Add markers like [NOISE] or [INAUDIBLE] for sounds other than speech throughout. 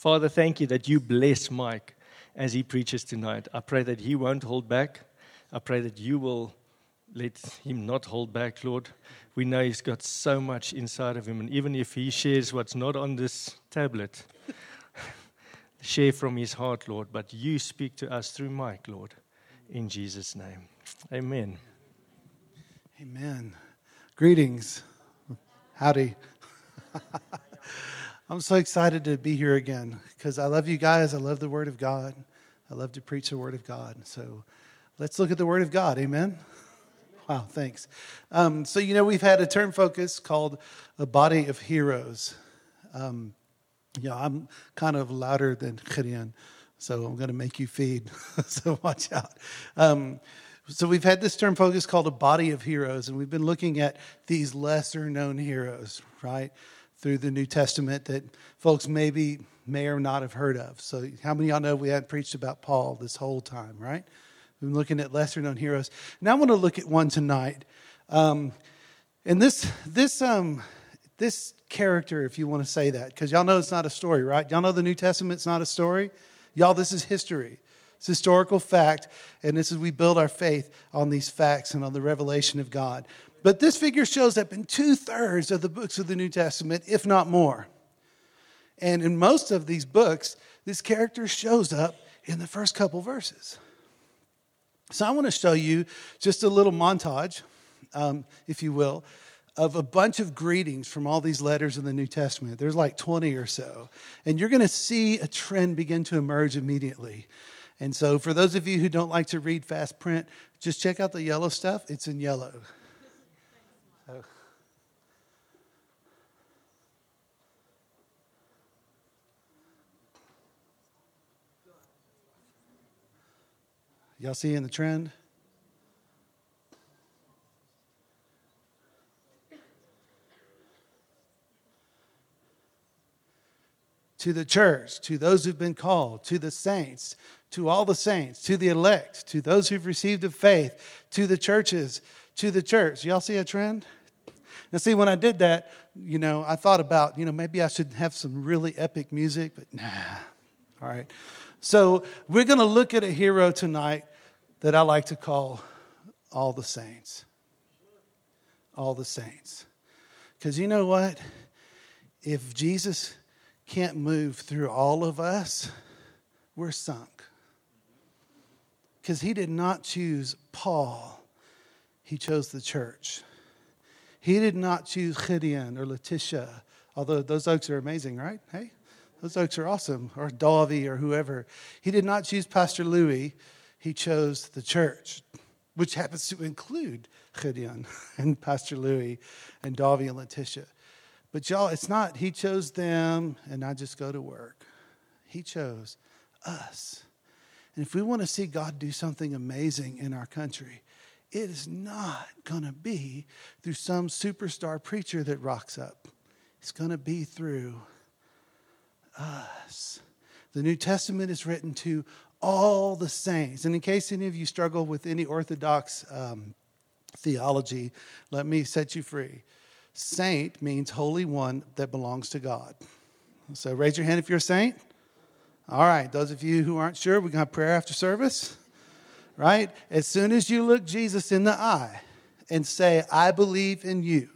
Father, thank you that you bless Mike as he preaches tonight. I pray that he won't hold back. I pray that you will let him not hold back, Lord. We know he's got so much inside of him, and even if he shares what's not on this tablet, [LAUGHS] share from his heart, Lord. But you speak to us through Mike, Lord, in Jesus' name. Amen. Amen. Greetings. Howdy. [LAUGHS] I'm so excited to be here again because I love you guys. I love the Word of God. I love to preach the Word of God. So let's look at the Word of God. Amen. Wow, thanks. Um, so, you know, we've had a term focus called a body of heroes. Um, yeah, I'm kind of louder than Gideon, so I'm going to make you feed. [LAUGHS] so watch out. Um, so we've had this term focus called a body of heroes, and we've been looking at these lesser known heroes, right? Through the New Testament that folks maybe may or not have heard of. So, how many y'all know we haven't preached about Paul this whole time, right? We've been looking at lesser known heroes. Now, I want to look at one tonight. Um, and this, this, um, this character, if you want to say that, because y'all know it's not a story, right? Y'all know the New Testament's not a story? Y'all, this is history. It's historical fact, and this is we build our faith on these facts and on the revelation of God. But this figure shows up in two thirds of the books of the New Testament, if not more. And in most of these books, this character shows up in the first couple verses. So I want to show you just a little montage, um, if you will, of a bunch of greetings from all these letters in the New Testament. There's like 20 or so. And you're going to see a trend begin to emerge immediately. And so, for those of you who don't like to read fast print, just check out the yellow stuff. It's in yellow. Y'all seeing the trend? To the church, to those who've been called, to the saints, to all the saints, to the elect, to those who've received of faith, to the churches, to the church. Y'all see a trend? Now, see, when I did that, you know, I thought about, you know, maybe I should have some really epic music, but nah. All right. So we're going to look at a hero tonight that I like to call all the saints. All the saints. Because you know what? If Jesus can't move through all of us, we're sunk. Because he did not choose Paul, he chose the church. He did not choose Gideon or Letitia, although those okes are amazing, right? Hey, those okes are awesome, or Davi or whoever. He did not choose Pastor Louis. He chose the church, which happens to include Gideon [LAUGHS] and Pastor Louis and Davi and Letitia. But y'all, it's not he chose them and I just go to work. He chose us. And if we want to see God do something amazing in our country, it is not going to be through some superstar preacher that rocks up. It's going to be through us. The New Testament is written to all the saints. And in case any of you struggle with any Orthodox um, theology, let me set you free. Saint means holy one that belongs to God. So raise your hand if you're a saint. All right, those of you who aren't sure, we're going to have prayer after service right? As soon as you look Jesus in the eye and say, I believe in you,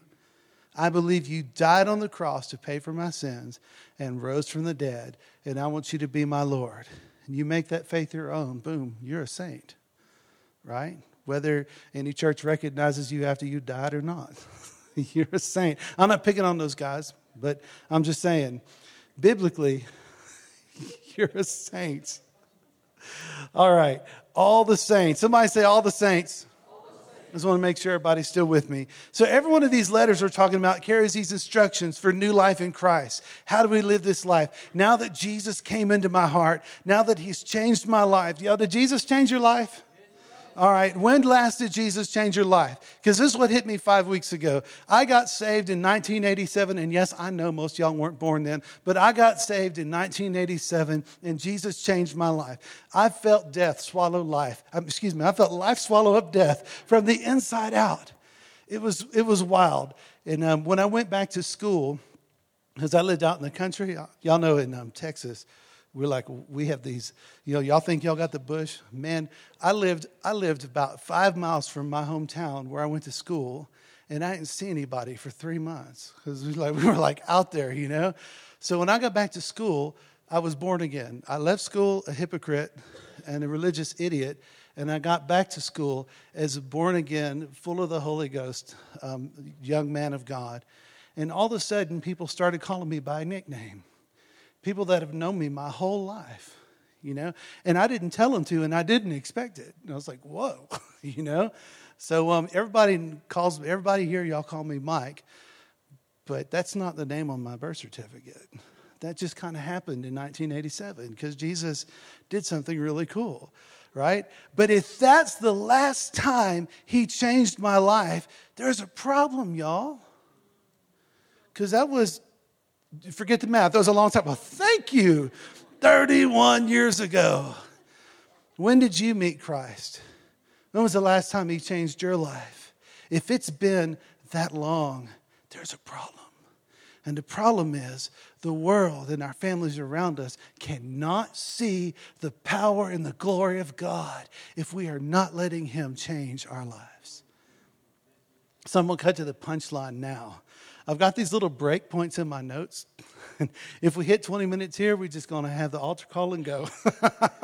I believe you died on the cross to pay for my sins and rose from the dead, and I want you to be my Lord. And you make that faith your own, boom, you're a saint, right? Whether any church recognizes you after you died or not, [LAUGHS] you're a saint. I'm not picking on those guys, but I'm just saying, biblically, [LAUGHS] you're a saint. All right all the saints. Somebody say, all the saints. I just want to make sure everybody's still with me. So, every one of these letters we're talking about carries these instructions for new life in Christ. How do we live this life? Now that Jesus came into my heart, now that He's changed my life. Yo, did Jesus change your life? All right. When last did Jesus change your life? Because this is what hit me five weeks ago. I got saved in 1987. And yes, I know most y'all weren't born then, but I got saved in 1987 and Jesus changed my life. I felt death swallow life. Um, excuse me. I felt life swallow up death from the inside out. It was, it was wild. And um, when I went back to school, because I lived out in the country, y'all know in um, Texas, we're like we have these you know y'all think y'all got the bush? Man i lived i lived about five miles from my hometown where i went to school and i didn't see anybody for three months. Because we, like, [LAUGHS] we were like out there you know? So when i got back to school i was born again. I left school a hypocrite and a religious idiot and i got back to school as a born again full of the holy ghost um, young man of god. And all of a sudden people started calling me by a nickname people that have known me my whole life, you know, and I didn't tell them to, and I didn't expect it. And I was like, whoa, [LAUGHS] you know. So um, everybody calls everybody here, y'all call me Mike, but that's not the name on my birth certificate. That just kind of happened in 1987 because Jesus did something really cool, right? But if that's the last time he changed my life, there's a problem, y'all. Because that was forget the math. That was a long time. Well, thank you. 31 years ago. When did you meet Christ? When was the last time he changed your life? If it's been that long, there's a problem. And the problem is the world and our families around us cannot see the power and the glory of God if we are not letting him change our lives. So I'm going to cut to the punchline now. I've got these little break points in my notes. [LAUGHS] if we hit 20 minutes here, we're just going to have the altar call and go.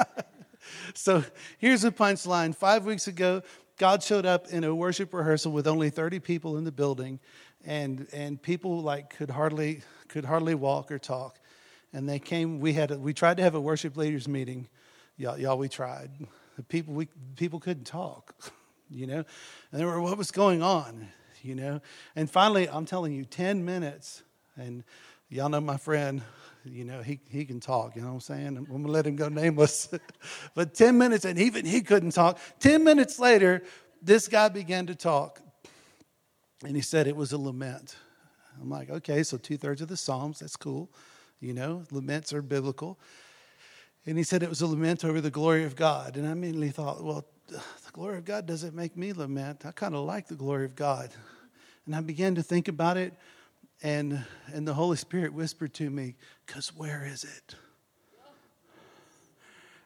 [LAUGHS] so here's the punchline. Five weeks ago, God showed up in a worship rehearsal with only 30 people in the building, and, and people like could hardly, could hardly walk or talk. And they came, we, had a, we tried to have a worship leaders meeting. Y'all, y'all we tried. People, we, people couldn't talk, [LAUGHS] you know? And they were, what was going on? You know. And finally, I'm telling you, 10 minutes, and y'all know my friend, you know, he, he can talk, you know what I'm saying? I'm to let him go nameless. [LAUGHS] but 10 minutes, and even he couldn't talk. 10 minutes later, this guy began to talk, and he said it was a lament. I'm like, okay, so two thirds of the Psalms, that's cool. You know, laments are biblical. And he said it was a lament over the glory of God. And I immediately thought, well, [SIGHS] the glory of God doesn't make me lament. I kind of like the glory of God. And I began to think about it, and, and the Holy Spirit whispered to me, Because where is it?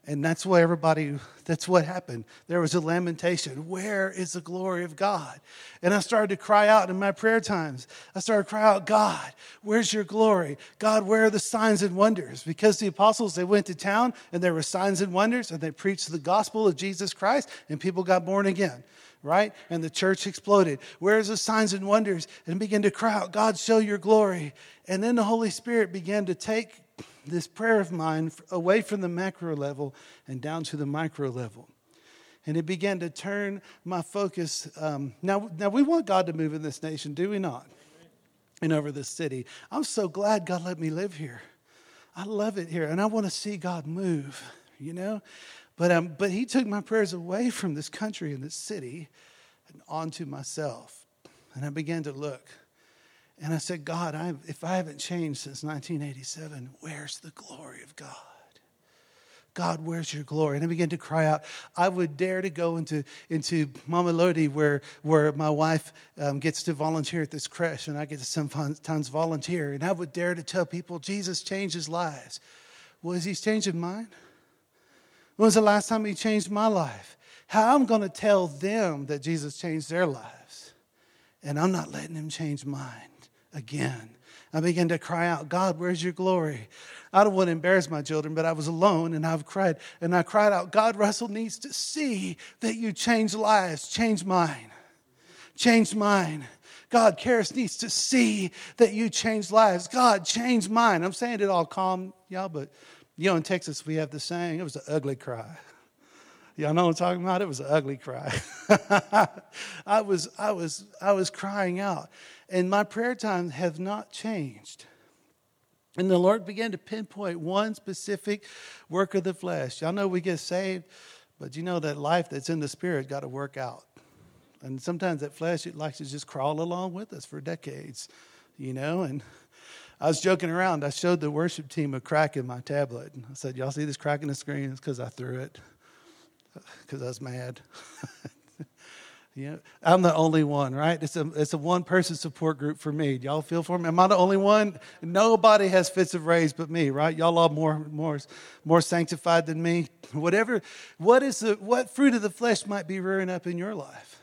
And that's what everybody, that's what happened. There was a lamentation. Where is the glory of God? And I started to cry out in my prayer times. I started to cry out, God, where's your glory? God, where are the signs and wonders? Because the apostles, they went to town and there were signs and wonders and they preached the gospel of Jesus Christ and people got born again right? And the church exploded. Where's the signs and wonders? And began to cry out, God, show your glory. And then the Holy Spirit began to take this prayer of mine away from the macro level and down to the micro level. And it began to turn my focus. Um, now, now, we want God to move in this nation, do we not? And over this city. I'm so glad God let me live here. I love it here, and I want to see God move, you know? But, um, but He took my prayers away from this country and this city and onto myself. And I began to look. And I said, God, I, if I haven't changed since 1987, where's the glory of God? God, where's your glory? And I began to cry out. I would dare to go into, into Mamelodi, where, where my wife um, gets to volunteer at this creche, and I get to sometimes volunteer. And I would dare to tell people Jesus changes lives. Well, is he changing mine? When was the last time he changed my life? How I'm going to tell them that Jesus changed their lives, and I'm not letting him change mine again. I began to cry out, God, where's your glory? I don't want to embarrass my children, but I was alone and I've cried. And I cried out, God, Russell needs to see that you change lives, change mine, change mine. God, Karis needs to see that you change lives. God, change mine. I'm saying it all calm, y'all, but you know, in Texas, we have the saying, it was an ugly cry. [LAUGHS] Y'all know what I'm talking about? It was an ugly cry. [LAUGHS] I was, I was, I was crying out. And my prayer times have not changed. And the Lord began to pinpoint one specific work of the flesh. Y'all know we get saved, but you know that life that's in the spirit got to work out. And sometimes that flesh, it likes to just crawl along with us for decades, you know. And I was joking around. I showed the worship team a crack in my tablet. I said, Y'all see this crack in the screen? It's because I threw it, [LAUGHS] because I was mad. [LAUGHS] Yeah, I'm the only one, right? It's a it's a one person support group for me. Y'all feel for me? Am I the only one? Nobody has fits of rage but me, right? Y'all all more more more sanctified than me. [LAUGHS] Whatever, what is the what fruit of the flesh might be rearing up in your life?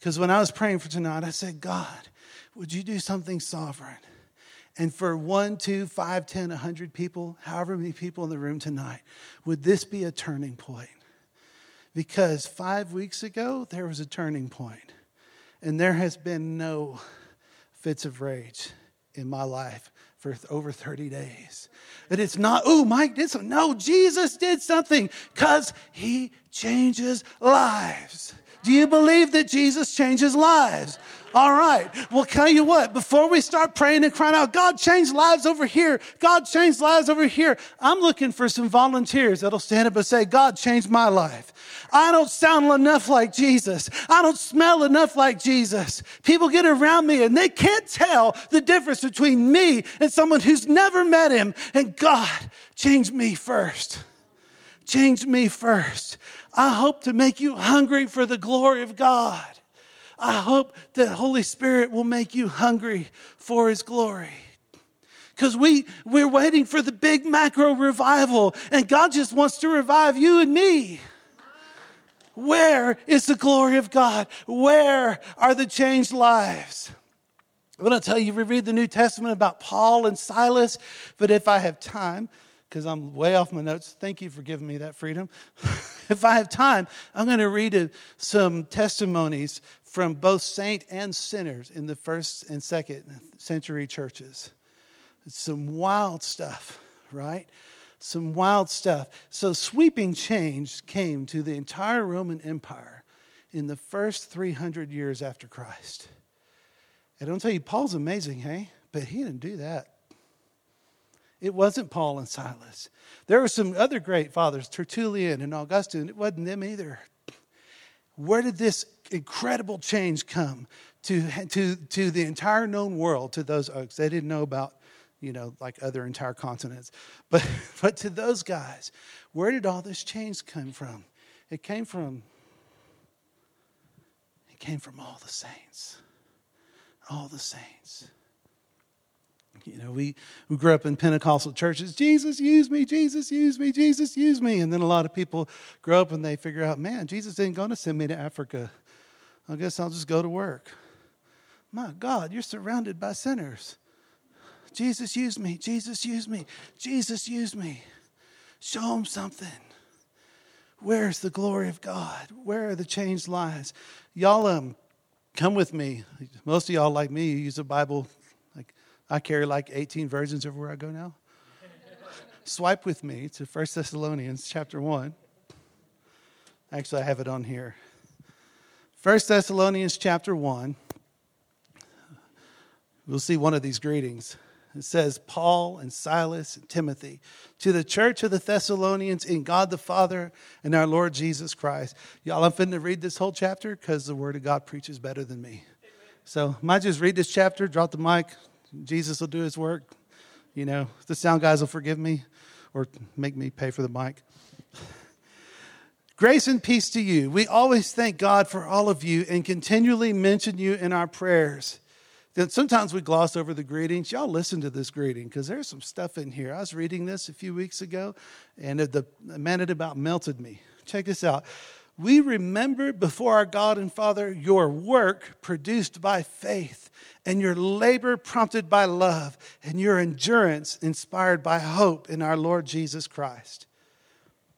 Because when I was praying for tonight, I said, God, would you do something sovereign? And for one, two, five, ten, a hundred people, however many people in the room tonight, would this be a turning point? Because five weeks ago there was a turning point, and there has been no fits of rage in my life for over 30 days. That it's not, oh, Mike did something. No, Jesus did something because he changes lives. Do you believe that Jesus changes lives? All right. Well, tell you what, before we start praying and crying out, God changed lives over here. God changed lives over here. I'm looking for some volunteers that'll stand up and say, God changed my life. I don't sound enough like Jesus. I don't smell enough like Jesus. People get around me and they can't tell the difference between me and someone who's never met him. And God changed me first. Changed me first. I hope to make you hungry for the glory of God. I hope the Holy Spirit will make you hungry for His glory. Because we, we're waiting for the big macro revival, and God just wants to revive you and me. Where is the glory of God? Where are the changed lives? I'm going to tell you, we read the New Testament about Paul and Silas, but if I have time, because I'm way off my notes, thank you for giving me that freedom. [LAUGHS] if I have time, I'm going to read some testimonies from both saint and sinners in the first and second century churches. It's some wild stuff, right? Some wild stuff. So, sweeping change came to the entire Roman Empire in the first 300 years after Christ. And I'll tell you, Paul's amazing, hey? But he didn't do that. It wasn't Paul and Silas. There were some other great fathers, Tertullian and Augustine. It wasn't them either. Where did this incredible change come to, to, to the entire known world, to those okes. They didn't know about, you know, like other entire continents. [LAUGHS] But, but to those guys, where did all this change come from? It came from, it came from all the saints. All the saints. You know, we, we grew up in Pentecostal churches. Jesus, use me, Jesus, use me, Jesus, use me. And then a lot of people grow up and they figure out, man, Jesus ain't going to send me to Africa. I guess I'll just go to work. My God, you're surrounded by sinners. Jesus, use me. Jesus, use me. Jesus, use me. Show them something. Where's the glory of God? Where are the changed lives? Y'all, um, come with me. Most of y'all, like me, use a Bible. I carry like 18 versions everywhere I go now. Swipe with me to 1 Thessalonians chapter 1. Actually, I have it on here. 1 Thessalonians chapter 1. We'll see one of these greetings. It says, Paul and Silas and Timothy, to the church of the Thessalonians in God the Father and our Lord Jesus Christ. Y'all, I'm finna read this whole chapter because the Word of God preaches better than me. So, might just read this chapter, drop the mic. Jesus will do his work. You know, the sound guys will forgive me or make me pay for the mic. Grace and peace to you. We always thank God for all of you and continually mention you in our prayers. Then sometimes we gloss over the greetings. Y'all listen to this greeting because there's some stuff in here. I was reading this a few weeks ago and the man it about melted me. Check this out. We remember before our God and Father your work produced by faith and your labor prompted by love and your endurance inspired by hope in our Lord Jesus Christ.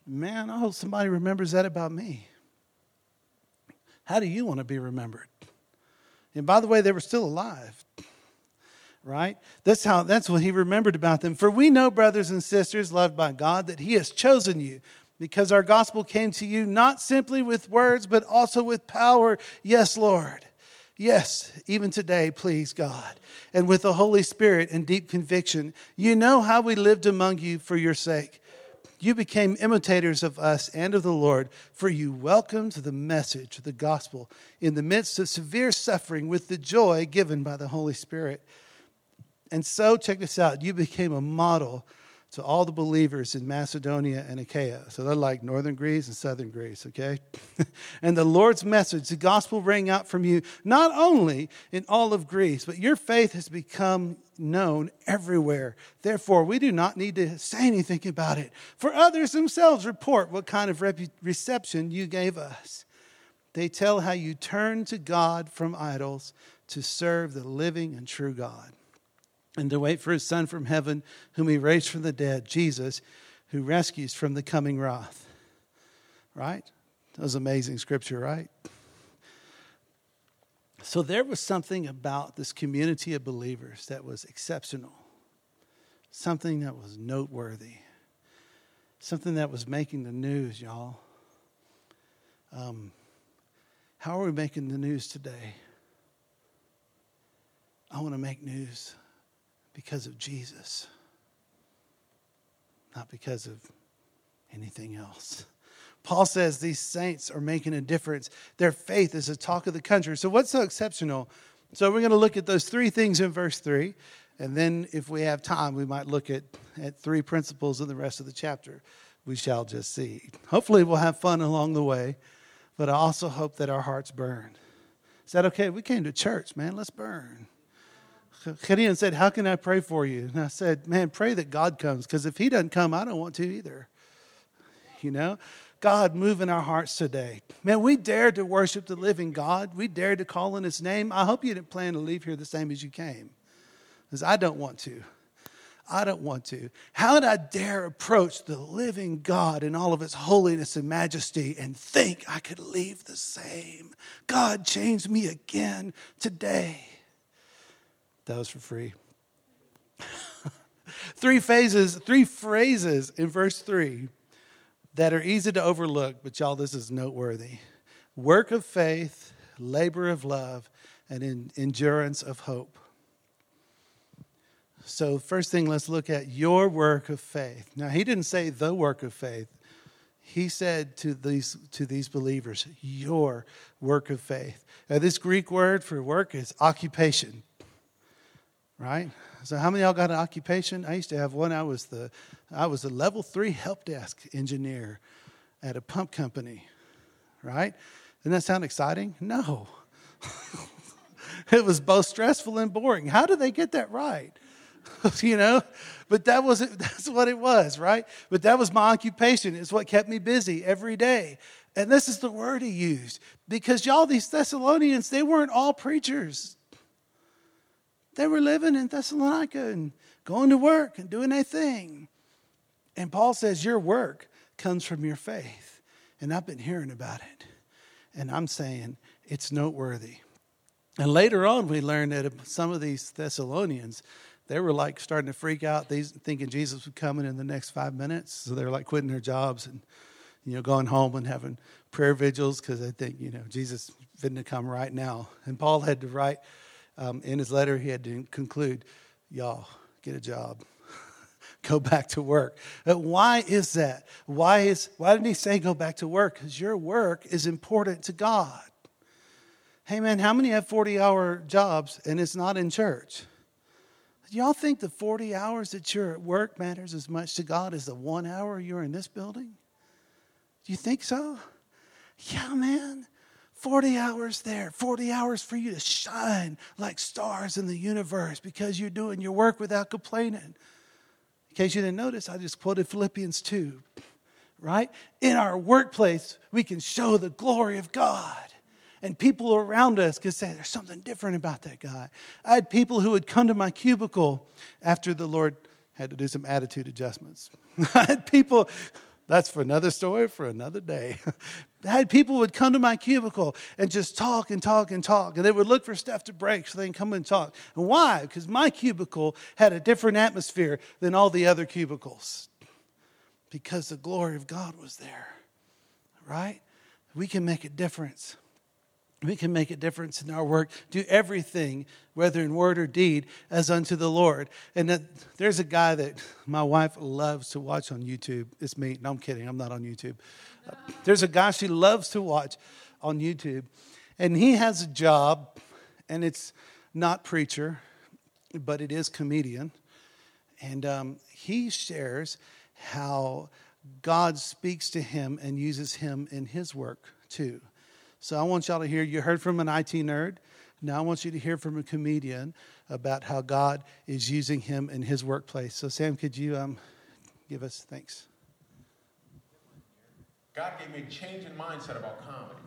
Man, I hope somebody remembers that about me. How do you want to be remembered? And by the way, they were still alive. Right? That's how that's what he remembered about them. For we know, brothers and sisters, loved by God, that he has chosen you because our gospel came to you not simply with words, but also with power. Yes, Lord. Yes, even today, please God. And with the Holy Spirit and deep conviction, you know how we lived among you for your sake you became imitators of us and of the Lord, for you welcomed the message, the gospel, in the midst of severe suffering with the joy given by the Holy Spirit. And so, check this out you became a model to all the believers in Macedonia and Achaia. So they're like northern Greece and southern Greece, okay? [LAUGHS] and the Lord's message, the gospel rang out from you, not only in all of Greece, but your faith has become known everywhere. Therefore, we do not need to say anything about it, for others themselves report what kind of reception you gave us. They tell how you turned to God from idols to serve the living and true God and to wait for his Son from heaven, whom he raised from the dead, Jesus, who rescues from the coming wrath. Right? That was amazing scripture, right? So there was something about this community of believers that was exceptional, something that was noteworthy, something that was making the news, y'all. Um, how are we making the news today? I want to make news because of Jesus, not because of anything else. Paul says these saints are making a difference. Their faith is the talk of the country. So, what's so exceptional? So, we're going to look at those three things in verse 3. And then, if we have time, we might look at, at three principles in the rest of the chapter. We shall just see. Hopefully, we'll have fun along the way, but I also hope that our hearts burn. Is that okay? We came to church, man. Let's burn. Gideon said, How can I pray for you? And I said, Man, pray that God comes, because if He doesn't come, I don't want to either. You know? God, move in our hearts today. Man, we dared to worship the living God. We dared to call in His name. I hope you didn't plan to leave here the same as you came, because I don't want to. I don't want to. How did I dare approach the living God in all of His holiness and majesty and think I could leave the same? God changed me again today. That was for free. [LAUGHS] three phases, three phrases in verse 3 that are easy to overlook, but y'all, this is noteworthy. Work of faith, labor of love, and in, endurance of hope. So, first thing, let's look at your work of faith. Now, he didn't say the work of faith. He said to these, to these believers, your work of faith. Now, this Greek word for work is occupation right? So how many y'all got an occupation? I used to have one. I was the I was a level three help desk engineer at a pump company, right? Doesn't that sound exciting? No. [LAUGHS] it was both stressful and boring. How did they get that right? [LAUGHS] you know, but that was [LAUGHS] that's what it was, right? But that was my occupation. It's what kept me busy every day. And this is the word he used because y'all, these Thessalonians, they weren't all preachers. They were living in Thessalonica and going to work and doing their thing. And Paul says, Your work comes from your faith. And I've been hearing about it. And I'm saying it's noteworthy. And later on, we learned that some of these Thessalonians, they were like starting to freak out, these, thinking Jesus was coming in the next five minutes. So they were like quitting their jobs and, you know, going home and having prayer vigils because they think, you know, Jesus is to come right now. And Paul had to write um, in his letter, he had to conclude, y'all, get a job. [LAUGHS] go back to work. But why is that? Why, is, why didn't he say go back to work? Because your work is important to God. Hey, man, how many have 40 hour jobs and it's not in church? Y'all think the 40 hours that you're at work matters as much to God as the one hour you're in this building? Do you think so? Yeah, man. 40 hours there, 40 hours for you to shine like stars in the universe because you're doing your work without complaining. In case you didn't notice, I just quoted Philippians 2, right? In our workplace, we can show the glory of God. And people around us could say, There's something different about that guy. I had people who would come to my cubicle after the Lord had to do some attitude adjustments. [LAUGHS] I had people that's for another story for another day. [LAUGHS] I had people would come to my cubicle and just talk and talk and talk, and they would look for stuff to break so they can come and talk. And why? Because my cubicle had a different atmosphere than all the other cubicles. Because the glory of God was there, right? We can make a difference. We can make a difference in our work. Do everything, whether in word or deed, as unto the Lord. And that, there's a guy that my wife loves to watch on YouTube. It's me. No, I'm kidding. I'm not on YouTube. There's a guy she loves to watch on YouTube. And he has a job, and it's not preacher, but it is comedian. And um, he shares how God speaks to him and uses him in his work too. So I want y'all to hear, you heard from an IT nerd. Now I want you to hear from a comedian about how God is using him in his workplace. So, Sam, could you um, give us thanks? God gave me a change in mindset about comedy.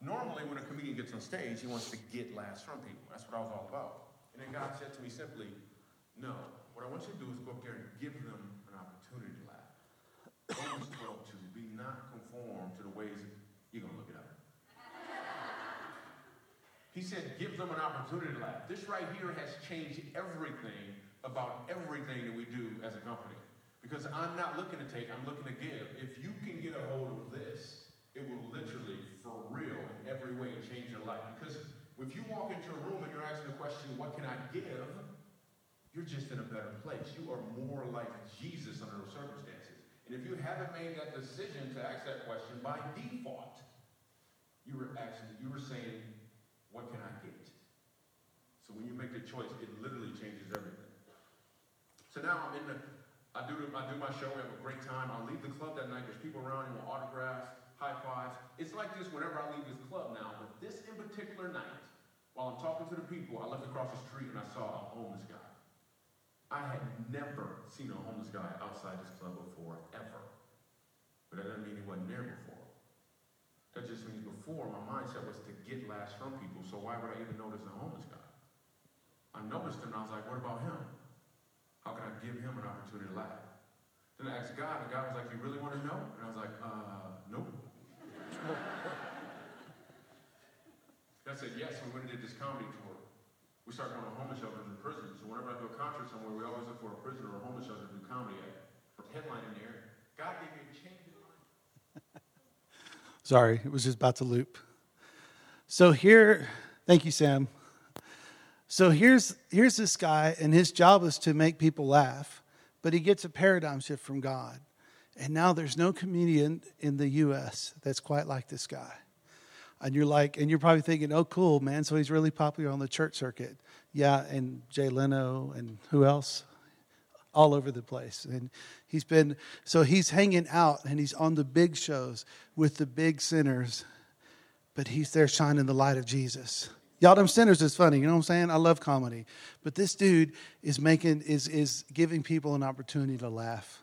Normally, when a comedian gets on stage, he wants to get laughs from people. That's what I was all about. And then God said to me simply, No, what I want you to do is go up there and give them an opportunity to laugh. Romans 12, 2, be not conformed to the ways, you're going to look it up. He said, give them an opportunity to laugh. This right here has changed everything about everything that we do as a company. Because I'm not looking to take, I'm looking to give. If you can get a hold of this, it will literally, for real, in every way, change your life. Because if you walk into a room and you're asking the question, what can I give? You're just in a better place. You are more like Jesus under those circumstances. And if you haven't made that decision to ask that question by default, you were asking, you were saying, what can I get? So when you make the choice, it literally changes everything. So now I'm in the, I do, I do my show, we have a great time. I leave the club that night, there's people around, you want autographs, high fives. It's like this whenever I leave this club now, but this in particular night, while I'm talking to the people, I looked across the street and I saw a homeless guy. I had never seen a homeless guy outside this club before, ever. But that doesn't mean he wasn't there before. That just means before my mindset was to get laughs from people, so why would I even notice a homeless guy? I noticed him and I was like, what about him? How can I give him an opportunity to laugh? Then I asked God, and God was like, you really want to know? And I was like, uh, nope. I said, yes, we went and did this comedy tour. We started going to homeless shelters and prisons. So whenever I do a concert somewhere, we always look for a prisoner or a homeless shelter to do comedy at. Headline in there. God gave me a change Sorry, it was just about to loop. So here, thank you, Sam. So here's here's this guy, and his job is to make people laugh, but he gets a paradigm shift from God. And now there's no comedian in the US that's quite like this guy. And you're like, and you're probably thinking, oh, cool, man. So he's really popular on the church circuit. Yeah, and Jay Leno and who else? All over the place. And he's been, so he's hanging out and he's on the big shows with the big sinners, but he's there shining the light of Jesus. Y'all, them sinners is funny. You know what I'm saying? I love comedy. But this dude is making, is, is giving people an opportunity to laugh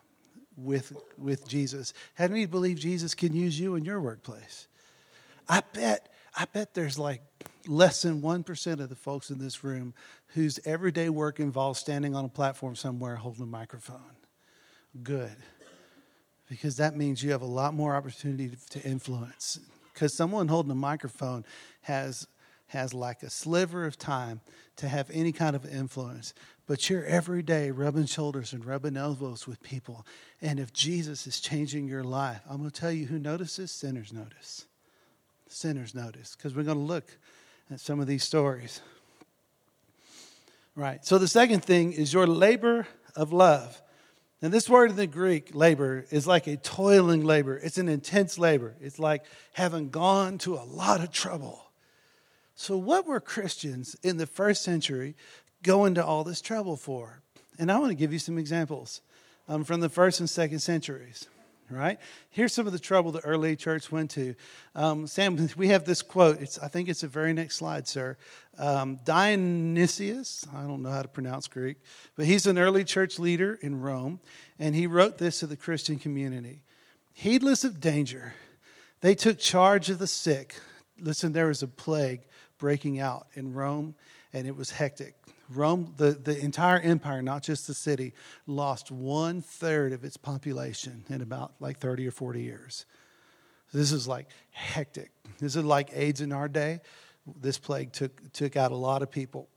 with, with Jesus. How many believe Jesus can use you in your workplace? I bet, I bet there's like less than 1% of the folks in this room whose everyday work involves standing on a platform somewhere holding a microphone. Good. Because that means you have a lot more opportunity to influence. Because someone holding a microphone has, has like a sliver of time to have any kind of influence. But you're every day rubbing shoulders and rubbing elbows with people. And if Jesus is changing your life, I'm going to tell you who notices sinners notice. Sinners notice. Because we're going to look at some of these stories. Right. So the second thing is your labor of love. And this word in the Greek, labor, is like a toiling labor. It's an intense labor. It's like having gone to a lot of trouble. So, what were Christians in the first century going to all this trouble for? And I want to give you some examples um, from the first and second centuries right? Here's some of the trouble the early church went to. Um, Sam, [LAUGHS] we have this quote. It's, I think it's the very next slide, sir. Um, Dionysius, I don't know how to pronounce Greek, but he's an early church leader in Rome, and he wrote this to the Christian community. Heedless of danger, they took charge of the sick. Listen, there was a plague breaking out in Rome, and it was hectic. Rome, the, the entire empire, not just the city, lost one third of its population in about like 30 or 40 years. This is like hectic. This is like AIDS in our day. This plague took, took out a lot of people.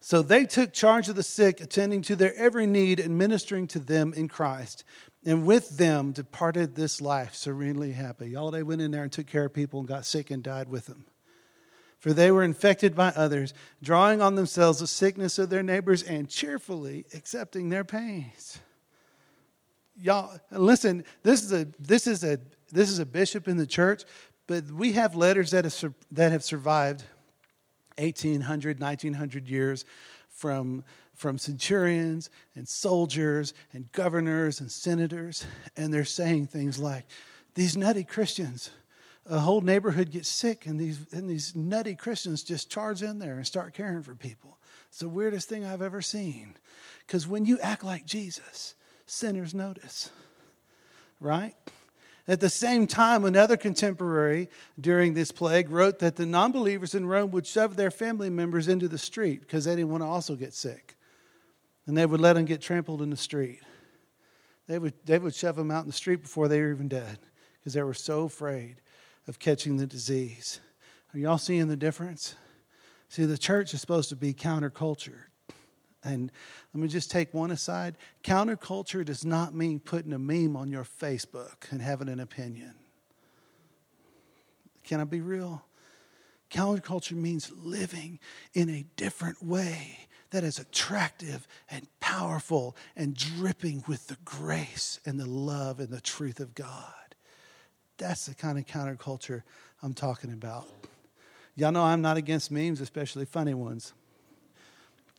So they took charge of the sick, attending to their every need and ministering to them in Christ. And with them departed this life serenely happy. All they went in there and took care of people and got sick and died with them for they were infected by others, drawing on themselves the sickness of their neighbors and cheerfully accepting their pains. Y'all, listen, this is a this is a this is a bishop in the church, but we have letters that have, that have survived 1800, 1900 years from from centurions and soldiers and governors and senators, and they're saying things like, These nutty Christians, a whole neighborhood gets sick, and these, and these nutty Christians just charge in there and start caring for people. It's the weirdest thing I've ever seen. Because when you act like Jesus, sinners notice, right? At the same time, another contemporary during this plague wrote that the non believers in Rome would shove their family members into the street because they didn't want to also get sick. And they would let them get trampled in the street. They would, they would shove them out in the street before they were even dead because they were so afraid of catching the disease. Are y'all seeing the difference? See, the church is supposed to be counterculture. And let me just take one aside. Counterculture does not mean putting a meme on your Facebook and having an opinion. Can I be real? Counterculture means living in a different way that is attractive and powerful and dripping with the grace and the love and the truth of God. That's the kind of counterculture I'm talking about. Y'all know I'm not against memes, especially funny ones.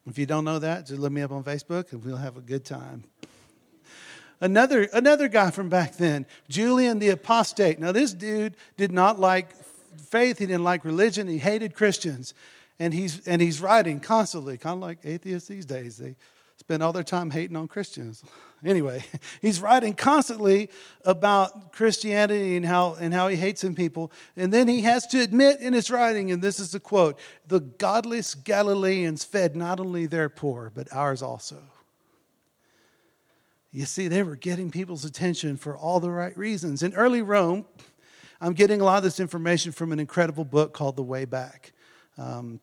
If you don't know that, just look me up on Facebook and we'll have a good time. Another, another guy from back then, Julian the Apostate. Now, this dude did not like faith, he didn't like religion, he hated Christians. And he's, and he's writing constantly, kind of like atheists these days. They spend all their time hating on Christians. [LAUGHS] Anyway, [LAUGHS] he's writing constantly about Christianity and how, and how he hates some people. And then he has to admit in his writing, and this is the quote the godless Galileans fed not only their poor, but ours also. You see, they were getting people's attention for all the right reasons. In early Rome, I'm getting a lot of this information from an incredible book called The Way Back. Um,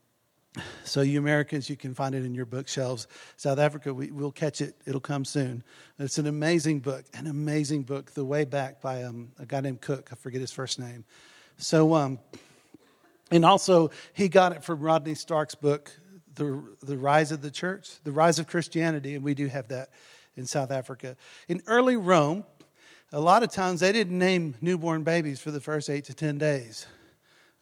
so, you Americans, you can find it in your bookshelves. South Africa, we, will catch it. It'll come soon. It's an amazing book, an amazing book, The Way Back by um, a guy named Cook. I forget his first name. So, um, and also, he got it from Rodney Stark's book, the, the Rise of the Church, The Rise of Christianity, and we do have that in South Africa. In early Rome, a lot of times they didn't name newborn babies for the first eight to 10 days.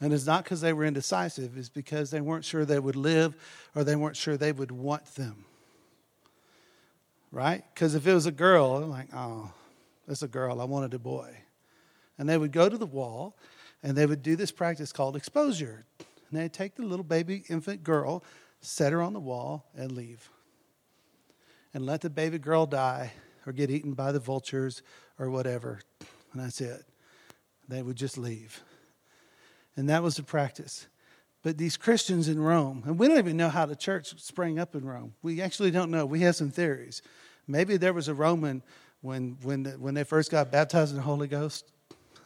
And it's not because they were indecisive, it's because they weren't sure they would live or they weren't sure they would want them. Right? Because if it was a girl, I'm like, oh, that's a girl. I wanted a boy. And they would go to the wall and they would do this practice called exposure. And they'd take the little baby infant girl, set her on the wall, and leave. And let the baby girl die or get eaten by the vultures or whatever. And that's it. They would just leave. And that was the practice. But these Christians in Rome, and we don't even know how the church sprang up in Rome. We actually don't know. We have some theories. Maybe there was a Roman when, when, when they first got baptized in the Holy Ghost,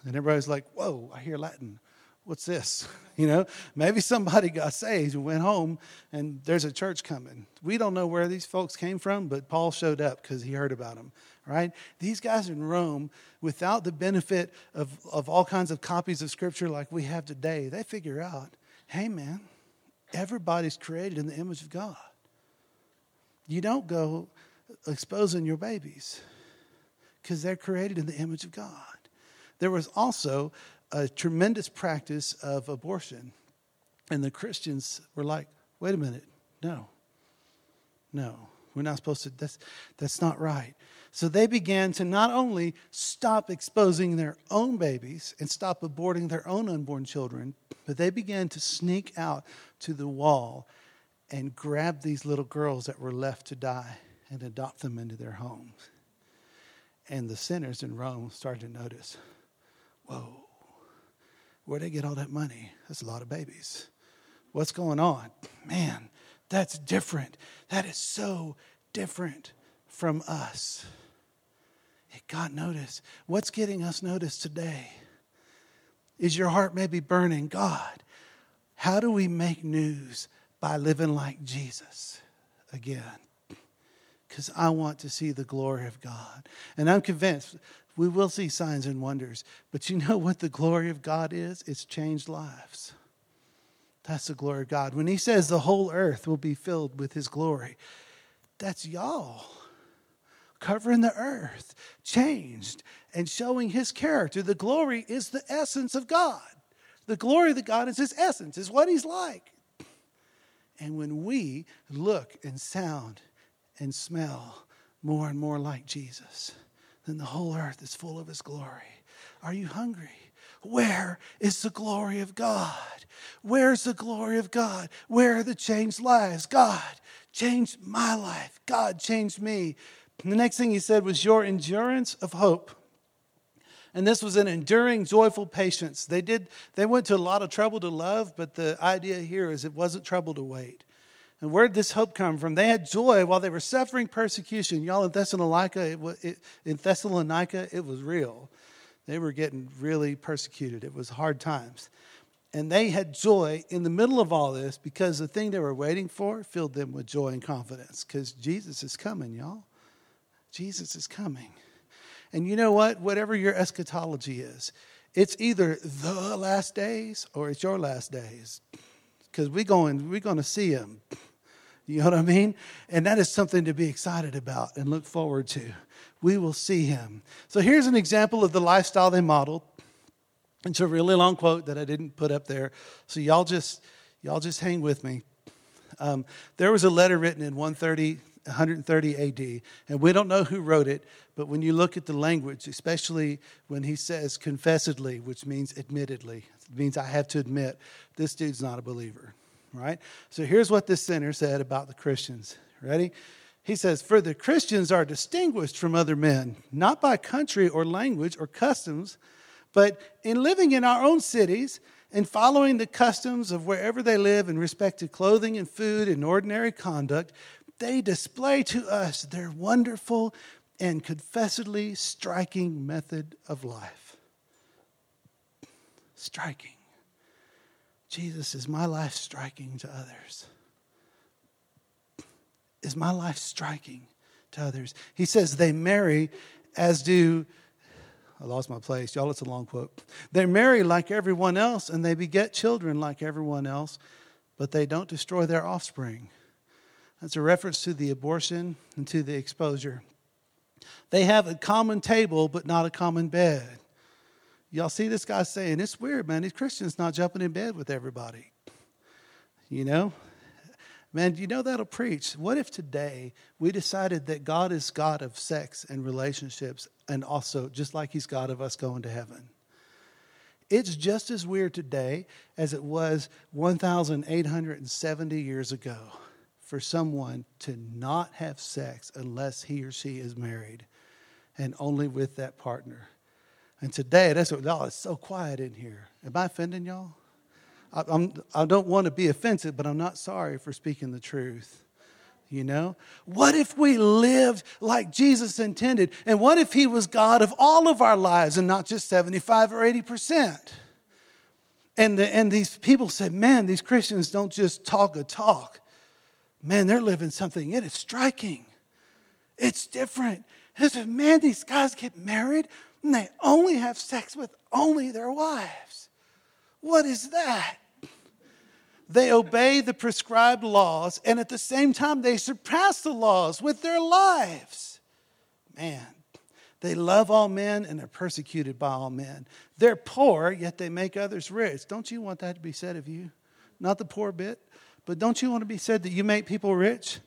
and everybody's like, whoa, I hear Latin. What's this? [LAUGHS] You know, maybe somebody got saved and went home, and there's a church coming. We don't know where these folks came from, but Paul showed up because he heard about them right? These guys in Rome, without the benefit of, of all kinds of copies of Scripture like we have today, they figure out hey, man, everybody's created in the image of God. You don't go exposing your babies because they're created in the image of God. There was also a tremendous practice of abortion. And the Christians were like, wait a minute, no, no, we're not supposed to, that's, that's not right. So they began to not only stop exposing their own babies and stop aborting their own unborn children, but they began to sneak out to the wall and grab these little girls that were left to die and adopt them into their homes. And the sinners in Rome started to notice whoa, where'd they get all that money? That's a lot of babies. What's going on? Man, that's different. That is so different from us. It got noticed. What's getting us noticed today? Is your heart maybe burning? God, how do we make news by living like Jesus again? Because I want to see the glory of God. And I'm convinced we will see signs and wonders. But you know what the glory of God is? It's changed lives. That's the glory of God. When He says the whole earth will be filled with His glory, that's y'all covering the earth, changed, and showing his character. The glory is the essence of God. The glory of the God is his essence, is what he's like. And when we look and sound and smell more and more like Jesus, then the whole earth is full of his glory. Are you hungry? Where is the glory of God? Where's the glory of God? Where are the changed lives? God changed my life. God changed me. And the next thing he said was, Your endurance of hope. And this was an enduring, joyful patience. They did they went to a lot of trouble to love, but the idea here is it wasn't trouble to wait. And where did this hope come from? They had joy while they were suffering persecution. Y'all in Thessalonica, it, it, in Thessalonica, it was real. They were getting really persecuted. It was hard times. And they had joy in the middle of all this because the thing they were waiting for filled them with joy and confidence because Jesus is coming, y'all. Jesus is coming. And you know what? Whatever your eschatology is, it's either the last days or it's your last days because we're going, we're going to see him. You know what I mean? And that is something to be excited about and look forward to. We will see him. So here's an example of the lifestyle they modeled. It's a really long quote that I didn't put up there. So y'all just y'all just hang with me. Um, there was a letter written in 130, 130 AD, and we don't know who wrote it, but when you look at the language, especially when he says confessedly, which means admittedly, it means I have to admit this dude's not a believer right? So here's what this sinner said about the Christians. Ready? He says, For the Christians are distinguished from other men, not by country or language or customs, but in living in our own cities and following the customs of wherever they live in respect to clothing and food and ordinary conduct, they display to us their wonderful and confessedly striking method of life. Striking. Jesus, is my life striking to others? Is my life striking to others? He says they marry as do, I lost my place. Y'all, it's a long quote. They marry like everyone else and they beget children like everyone else, but they don't destroy their offspring. That's a reference to the abortion and to the exposure. They have a common table, but not a common bed. Y'all see this guy saying, it's weird, man. These Christians not jumping in bed with everybody. You know? Man, you know that'll preach. What if today we decided that God is God of sex and relationships and also just like he's God of us going to heaven? It's just as weird today as it was 1,870 years ago for someone to not have sex unless he or she is married and only with that partner. And today, that's what, y'all, it's so quiet in here. Am I offending y'all? I, I'm, I don't want to be offensive, but I'm not sorry for speaking the truth. You know? What if we lived like Jesus intended? And what if He was God of all of our lives and not just 75 or 80%? And, the, and these people said, man, these Christians don't just talk a talk. Man, they're living something. It is striking. It's different. They said, man, these guys get married and they only have sex with only their wives. What is that? They obey the prescribed laws, and at the same time, they surpass the laws with their lives. Man, they love all men and they're persecuted by all men. They're poor, yet they make others rich. Don't you want that to be said of you? Not the poor bit, but don't you want to be said that you make people rich?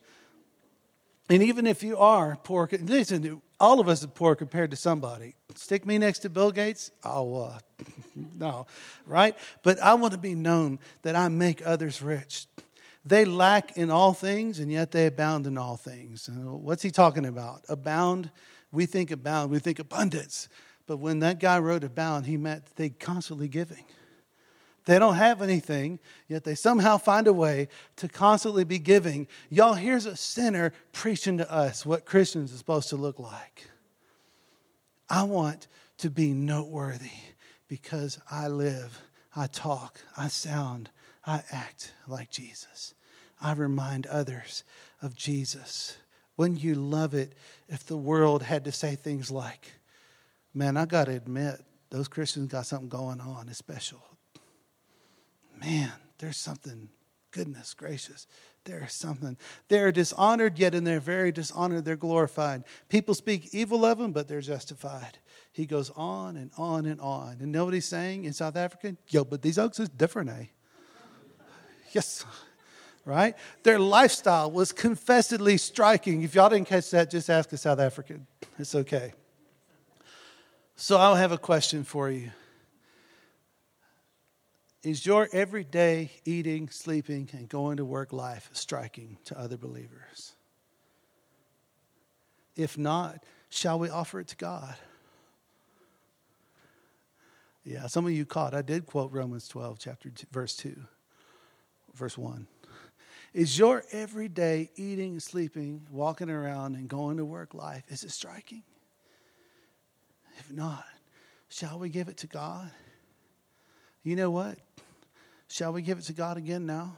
And even if you are poor, listen, all of us are poor compared to somebody. Stick me next to Bill Gates, oh, uh, [LAUGHS] no, right? But I want to be known that I make others rich. They lack in all things, and yet they abound in all things. What's he talking about? Abound, we think abound, we think abundance. But when that guy wrote abound, he meant they constantly giving. They don't have anything, yet they somehow find a way to constantly be giving. Y'all, here's a sinner preaching to us what Christians are supposed to look like. I want to be noteworthy because I live, I talk, I sound, I act like Jesus. I remind others of Jesus. Wouldn't you love it if the world had to say things like, man, I got to admit, those Christians got something going on, it's special man, there's something, goodness gracious, there's something. They're dishonored, yet in their very dishonor, they're glorified. People speak evil of them, but they're justified. He goes on and on and on. And nobody's saying in South Africa? Yo, but these okes is different, eh? Yes. right? Their lifestyle was confessedly striking. If y'all didn't catch that, just ask a South African. It's okay. So I'll have a question for you. Is your everyday eating, sleeping, and going to work life striking to other believers? If not, shall we offer it to God? Yeah, some of you caught. I did quote Romans 12, chapter two, verse 2, verse 1. Is your everyday eating, sleeping, walking around, and going to work life, is it striking? If not, shall we give it to God? You know what? Shall we give it to God again now?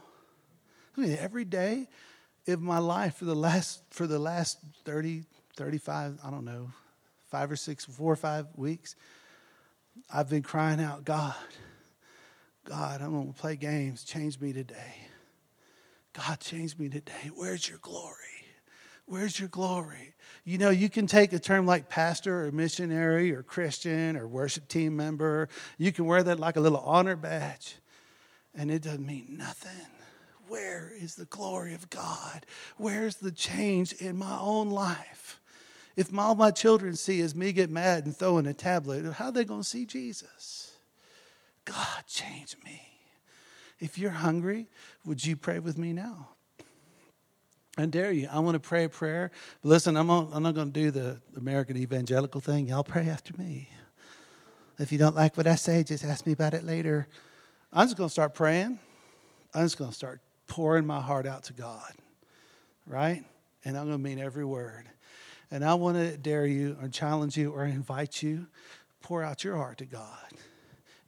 I mean, every day of my life for the last for the last 30, 35, I don't know, five or six, four or five weeks, I've been crying out, God, God, I'm to play games. Change me today. God, change me today. Where's your glory? Where's your glory? You know, you can take a term like pastor or missionary or Christian or worship team member. You can wear that like a little honor badge, and it doesn't mean nothing. Where is the glory of God? Where's the change in my own life? If all my children see is me get mad and throw in a tablet, how are they going to see Jesus? God, change me. If you're hungry, would you pray with me now? I dare you. I want to pray a prayer. But listen, I'm, on, I'm not going to do the American evangelical thing. Y'all pray after me. If you don't like what I say, just ask me about it later. I'm just going to start praying. I'm just going to start pouring my heart out to God, right? And I'm going to mean every word. And I want to dare you or challenge you or invite you, pour out your heart to God.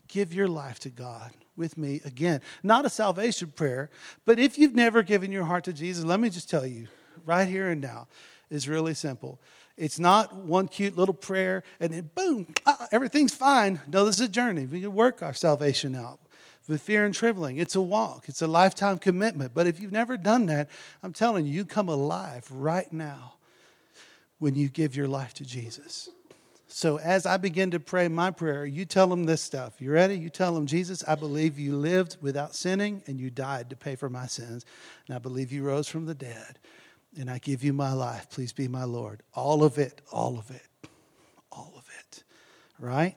Give your life to God with me again. Not a salvation prayer, but if you've never given your heart to Jesus, let me just tell you right here and now is really simple. It's not one cute little prayer and then boom, ah, everything's fine. No, this is a journey. We can work our salvation out with fear and trembling. It's a walk, it's a lifetime commitment. But if you've never done that, I'm telling you, you come alive right now when you give your life to Jesus. So as I begin to pray my prayer, you tell them this stuff. You ready? You tell them, Jesus, I believe you lived without sinning and you died to pay for my sins. And I believe you rose from the dead. And I give you my life. Please be my Lord. All of it, all of it, all of it. Right?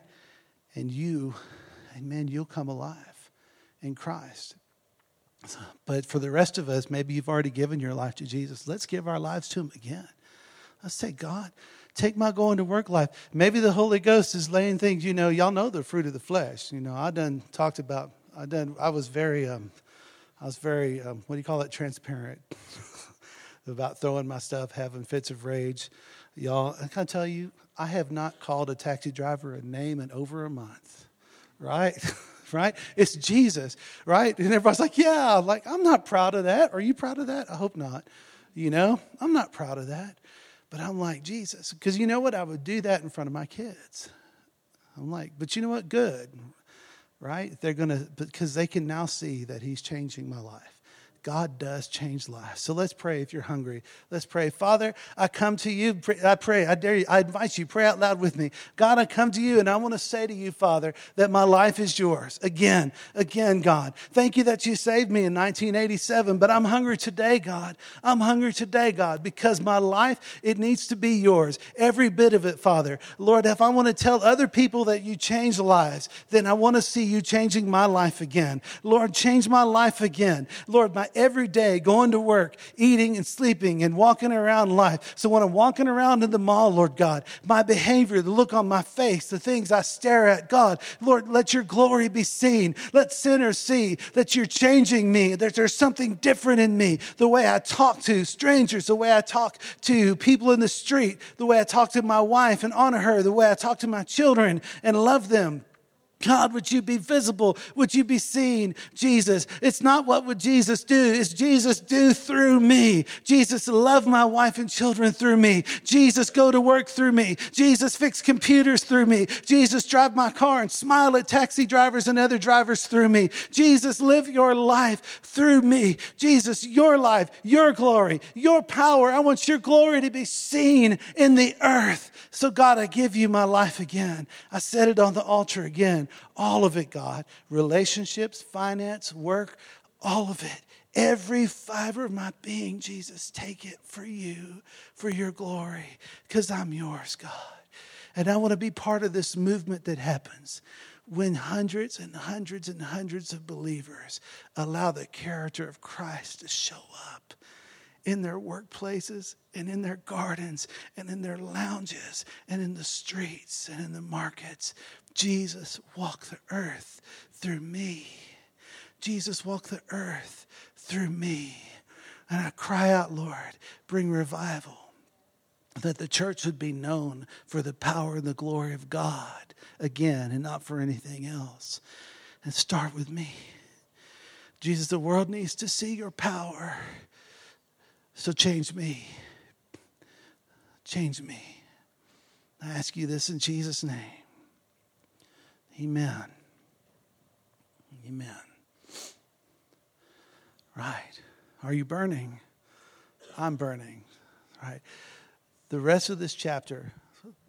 And you, amen, you'll come alive in Christ. But for the rest of us, maybe you've already given your life to Jesus. Let's give our lives to him again. Let's say, God, take my going to work life. Maybe the Holy Ghost is laying things, you know, y'all know the fruit of the flesh. You know, I done talked about, I done, I was very, um, I was very, um, what do you call it, transparent [LAUGHS] about throwing my stuff, having fits of rage. Y'all, I can tell you, I have not called a taxi driver a name in over a month, right? [LAUGHS] right? It's Jesus, right? And everybody's like, yeah, like, I'm not proud of that. Are you proud of that? I hope not. You know, I'm not proud of that. But I'm like, Jesus, because you know what? I would do that in front of my kids. I'm like, but you know what? Good, right? They're going to, because they can now see that He's changing my life. God does change lives. So let's pray if you're hungry. Let's pray. Father, I come to you. I pray. I dare you. I invite you. Pray out loud with me. God, I come to you and I want to say to you, Father, that my life is yours. Again, again, God. Thank you that you saved me in 1987, but I'm hungry today, God. I'm hungry today, God, because my life, it needs to be yours. Every bit of it, Father. Lord, if I want to tell other people that you change lives, then I want to see you changing my life again. Lord, change my life again. Lord, my every day going to work, eating and sleeping and walking around life. So when I'm walking around in the mall, Lord God, my behavior, the look on my face, the things I stare at, God, Lord, let your glory be seen. Let sinners see that you're changing me, that there's something different in me. The way I talk to strangers, the way I talk to people in the street, the way I talk to my wife and honor her, the way I talk to my children and love them. God, would you be visible? Would you be seen? Jesus, it's not what would Jesus do, it's Jesus do through me. Jesus, love my wife and children through me. Jesus, go to work through me. Jesus, fix computers through me. Jesus, drive my car and smile at taxi drivers and other drivers through me. Jesus, live your life through me. Jesus, your life, your glory, your power. I want your glory to be seen in the earth. So, God, I give you my life again. I set it on the altar again. All of it, God. Relationships, finance, work, all of it. Every fiber of my being, Jesus, take it for you, for your glory, because I'm yours, God. And I want to be part of this movement that happens when hundreds and hundreds and hundreds of believers allow the character of Christ to show up in their workplaces and in their gardens and in their lounges and in the streets and in the markets. Jesus walked the earth through me. Jesus walked the earth through me. And I cry out, Lord, bring revival. That the church would be known for the power and the glory of God again and not for anything else. And start with me. Jesus, the world needs to see your power. So change me. Change me. I ask you this in Jesus' name. Amen. Amen. Right. Are you burning? I'm burning. Right. The rest of this chapter,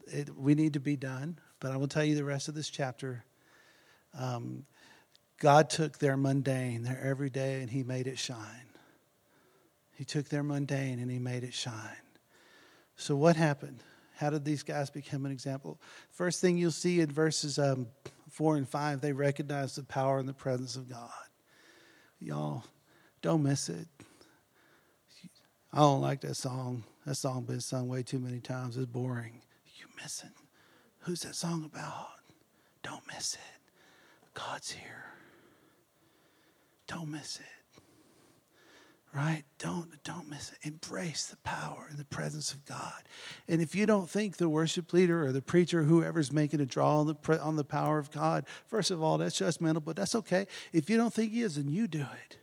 it, we need to be done, but I will tell you the rest of this chapter. Um, God took their mundane, their everyday, and He made it shine. He took their mundane and He made it shine. So, what happened? How did these guys become an example? First thing you'll see in verses um, 4 and 5, they recognize the power and the presence of God. Y'all, don't miss it. I don't like that song. That song been sung way too many times. It's boring. You missing? Who's that song about? Don't miss it. God's here. Don't miss it right? Don't don't miss it. Embrace the power and the presence of god. And if you don't think the worship leader or the preacher whoever's making a draw on the on the power of god first of all that's judgmental but that's okay. If you don't think he is then you do it.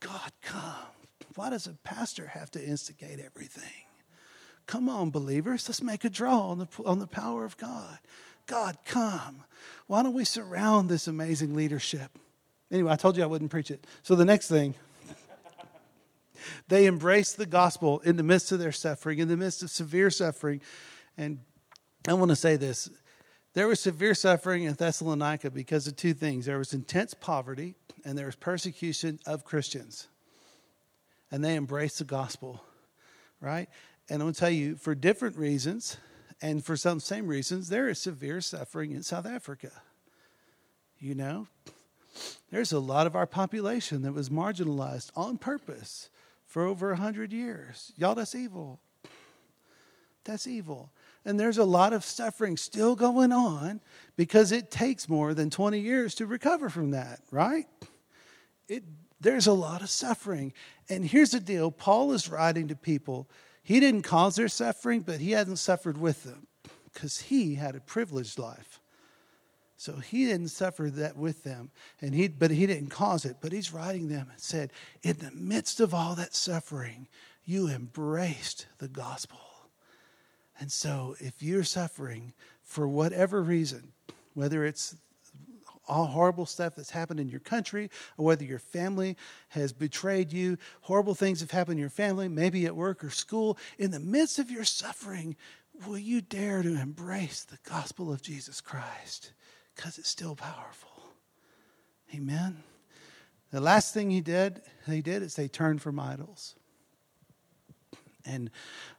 God come. Why does a pastor have to instigate everything? Come on believers let's make a draw on the on the power of god. God come. Why don't we surround this amazing leadership? Anyway i told you i wouldn't preach it. So the next thing they embraced the gospel in the midst of their suffering, in the midst of severe suffering. And I want to say this there was severe suffering in Thessalonica because of two things there was intense poverty, and there was persecution of Christians. And they embraced the gospel, right? And I'm going to tell you, for different reasons, and for some same reasons, there is severe suffering in South Africa. You know, there's a lot of our population that was marginalized on purpose for over a hundred years. Y'all, that's evil. That's evil. And there's a lot of suffering still going on because it takes more than 20 years to recover from that, right? It, there's a lot of suffering. And here's the deal Paul is writing to people. He didn't cause their suffering, but he hadn't suffered with them because he had a privileged life. So he didn't suffer that with them, and he, but he didn't cause it. But he's writing them and said, In the midst of all that suffering, you embraced the gospel. And so if you're suffering for whatever reason, whether it's all horrible stuff that's happened in your country, or whether your family has betrayed you, horrible things have happened in your family, maybe at work or school, in the midst of your suffering, will you dare to embrace the gospel of Jesus Christ? Because it's still powerful. Amen. The last thing he did, they did is they turned from idols. And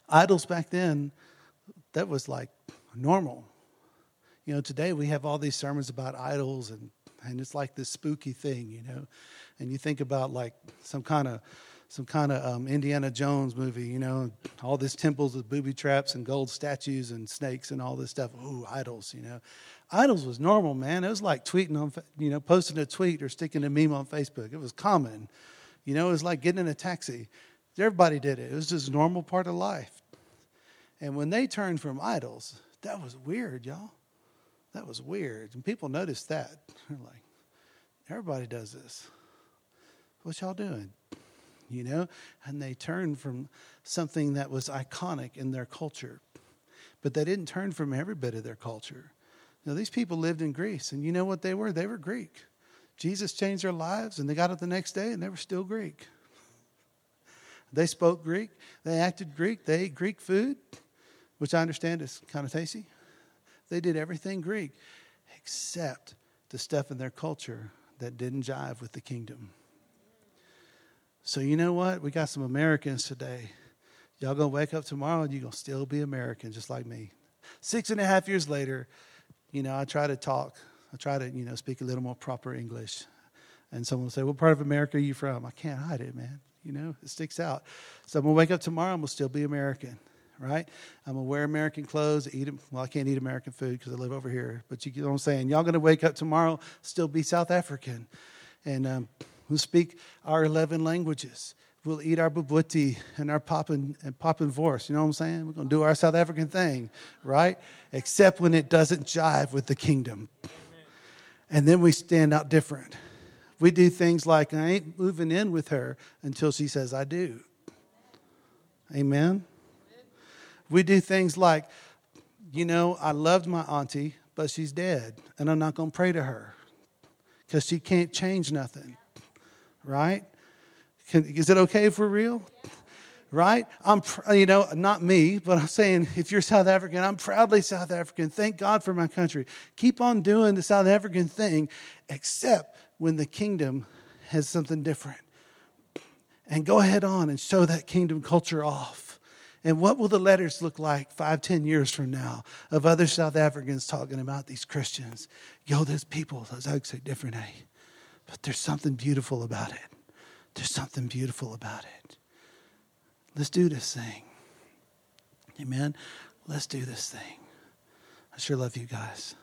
idols back then, that was like normal. You know, today we have all these sermons about idols and and it's like this spooky thing, you know. And you think about like some kind of some kind of um, Indiana Jones movie, you know, all these temples with booby traps and gold statues and snakes and all this stuff. Ooh, idols, you know. Idols was normal, man. It was like tweeting on, you know, posting a tweet or sticking a meme on Facebook. It was common. You know, it was like getting in a taxi. Everybody did it. It was just a normal part of life. And when they turned from idols, that was weird, y'all. That was weird. And people noticed that. They're like, everybody does this. What y'all doing? You know? And they turned from something that was iconic in their culture. But they didn't turn from every bit of their culture. Now, these people lived in Greece, and you know what they were? They were Greek. Jesus changed their lives, and they got up the next day, and they were still Greek. They spoke Greek, they acted Greek, they ate Greek food, which I understand is kind of tasty. They did everything Greek, except the stuff in their culture that didn't jive with the kingdom. So, you know what? We got some Americans today. Y'all gonna wake up tomorrow and you're gonna still be American, just like me. Six and a half years later, you know, I try to talk. I try to, you know, speak a little more proper English. And someone will say, What part of America are you from? I can't hide it, man. You know, it sticks out. So I'm gonna wake up tomorrow, I'm gonna still be American, right? I'm gonna wear American clothes, eat them. well, I can't eat American food because I live over here. But you know what I'm saying? Y'all gonna wake up tomorrow, still be South African. And um, we'll speak our 11 languages. We'll eat our bobotie and our poppin and poppin vorst. You know what I'm saying? We're gonna do our South African thing, right? Except when it doesn't jive with the kingdom. And then we stand out different. We do things like, I ain't moving in with her until she says I do. Amen. We do things like, you know, I loved my auntie, but she's dead, and I'm not going to pray to her because she can't change nothing. Right? Can, is it okay if we're real? Right? I'm, you know, not me, but I'm saying if you're South African, I'm proudly South African. Thank God for my country. Keep on doing the South African thing, except when the kingdom has something different. And go ahead on and show that kingdom culture off. And what will the letters look like five, ten years from now of other South Africans talking about these Christians? Yo, those people, those okes are different, eh? But there's something beautiful about it. There's something beautiful about it. Let's do this thing. Amen. Let's do this thing. I sure love you guys.